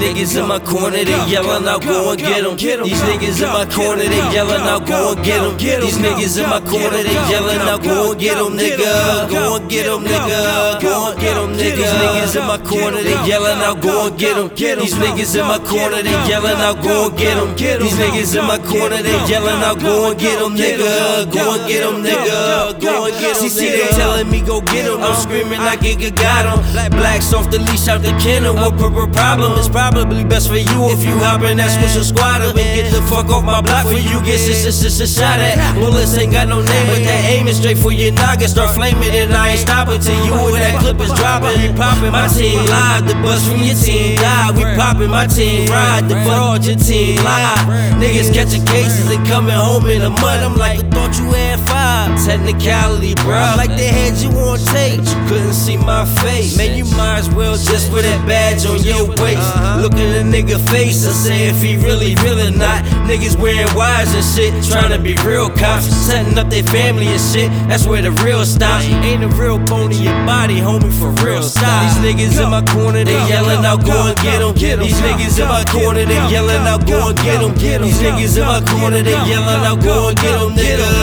niggas in my corner, they yelling out, go and get them. These niggas in my corner, they yelling out, go and get them. These niggas in my corner, they yelling out, go and get them, nigga. Go and get them, nigga. Go and get them, nigga. These niggas in my corner, they yelling out, go and get them. These niggas in my corner, they yelling out, go and get them. These niggas in my corner, they yelling out, go and get them, nigga. Go and get them, nigga. Go and get them, nigga. See, they telling me go get them. I'm screaming like it got them. Blacks off the leash out the kennel. What purple problem? It's probably best for you if you hop in that switch squad up and get the fuck off my block for you get shit, shit, shit shot at. Bullets ain't got no name, but that aim is straight for your noggin. Start flaming and I ain't stopping till you and that clip is dropping. We popping my team live, the bus from your team died. We popping my team ride, the fraud your team live. Niggas catching cases and coming home in the mud. I'm like, I thought you had five. Technicality, bro. Like they had you on tape, you couldn't see my face. Man, you might as well just put that badge on your waist. Look at the nigga face and say if he really, really not. Niggas wearing wires and shit, trying to be real cops, setting up their family and shit. That's where the real stops. Ain't a real bone in your body, homie, for real stop. These niggas in my corner, they yelling out, go and get them. These niggas in my corner, they yelling out, go and get them. These niggas in my corner, they yelling out, go and get them, nigga.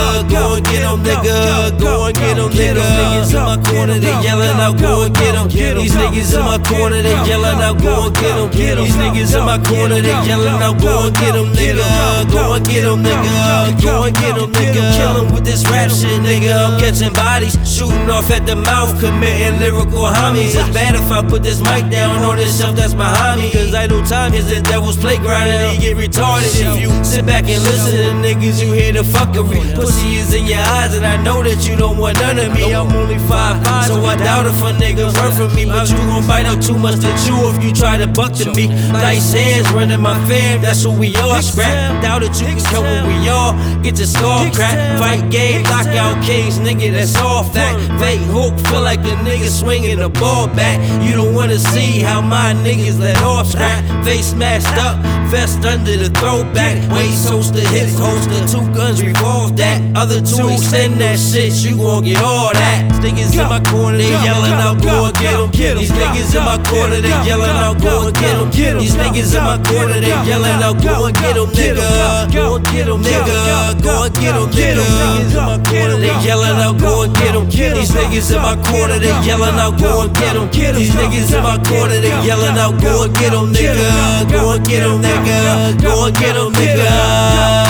Go and get them, nigga. Go and get them, nigga. These niggas in my corner, they yelling out, go and get them. These niggas in my corner, they yelling out, go and get them. These niggas in my corner, they yelling out, go and get them, nigga. Go and get them, nigga. Go and get them, nigga. Kill them with this rap shit, nigga. I'm catching bodies, shooting off at the mouth, committing lyrical homies. It's bad if I put this mic down on this shelf that's behind me. Cause idle time is the devil's playground and he get retarded. If you sit back and listen to niggas, you hear the fuckery. Pussy is in your eyes, and I know that you don't want none of me. I'm only five five, so I doubt if a nigga run from me. But you gon' bite out too much to chew if you try to buck to me. Nice hands running my fam, that's who we are. Scrap, doubt that you can come when we all get your skull cracked. Fight game, knockout kings, nigga, that's all fact. Fake hook, feel like a nigga swinging the ball back. You don't wanna see how my niggas let off scrap. Face smashed up, vest under the throwback. Waist holster, hip holster, two guns revolve that. Other two extend that shit, you gon' get all that. Niggas in my corner, they yelling out, go and get 'em. These niggas in my corner, they yelling out, go and get 'em. These niggas in my corner, they yelling out, go and get 'em, nigga. Go and get 'em, nigga. Go and get 'em, nigga. Niggas in my corner, they yelling out, go and get 'em. These niggas in my corner, they yelling out, go and get 'em. These niggas in my corner, they yelling out, go and get 'em, nigga. Go and get 'em, nigga. Go and get 'em, nigga.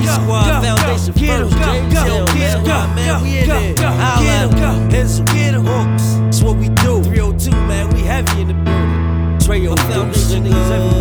G Squad Foundation get first. Em, go, get em, go, man, we in it. Holla Hensel, get em. hooks. That's what we do. 302, man, we heavy in the building. Trey, foundation niggas everywhere.